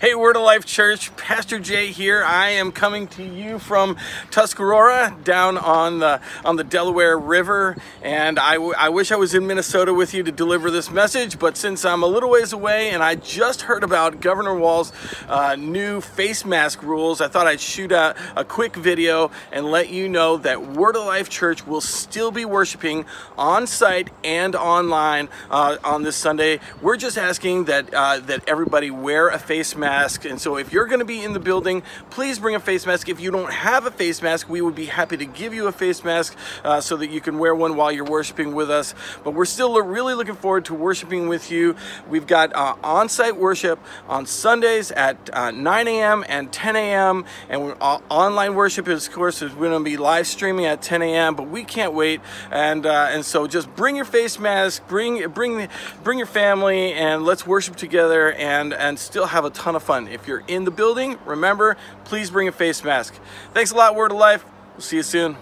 Hey, Word of Life Church, Pastor Jay here. I am coming to you from Tuscarora down on the on the Delaware River, and I, I wish I was in Minnesota with you to deliver this message, but since I'm a little ways away and I just heard about Governor Walz's uh, new face mask rules, I thought I'd shoot a, a quick video and let you know that Word of Life Church will still be worshiping on site and online uh, on this Sunday. We're just asking that uh, that everybody wear a face mask mask. And so if you're going to be in the building, please bring a face mask. If you don't have a face mask, we would be happy to give you a face mask uh, so that you can wear one while you're worshiping with us. But we're still really looking forward to worshiping with you. We've got uh, on-site worship on Sundays at uh, 9 a.m. and 10 a.m. And uh, online worship, is, of course, is going to be live streaming at 10 a.m. But we can't wait. And uh, and so just bring your face mask, bring bring bring your family, and let's worship together and and still have a ton of fun. If you're in the building, remember, please bring a face mask. Thanks a lot, Word of Life. We'll see you soon.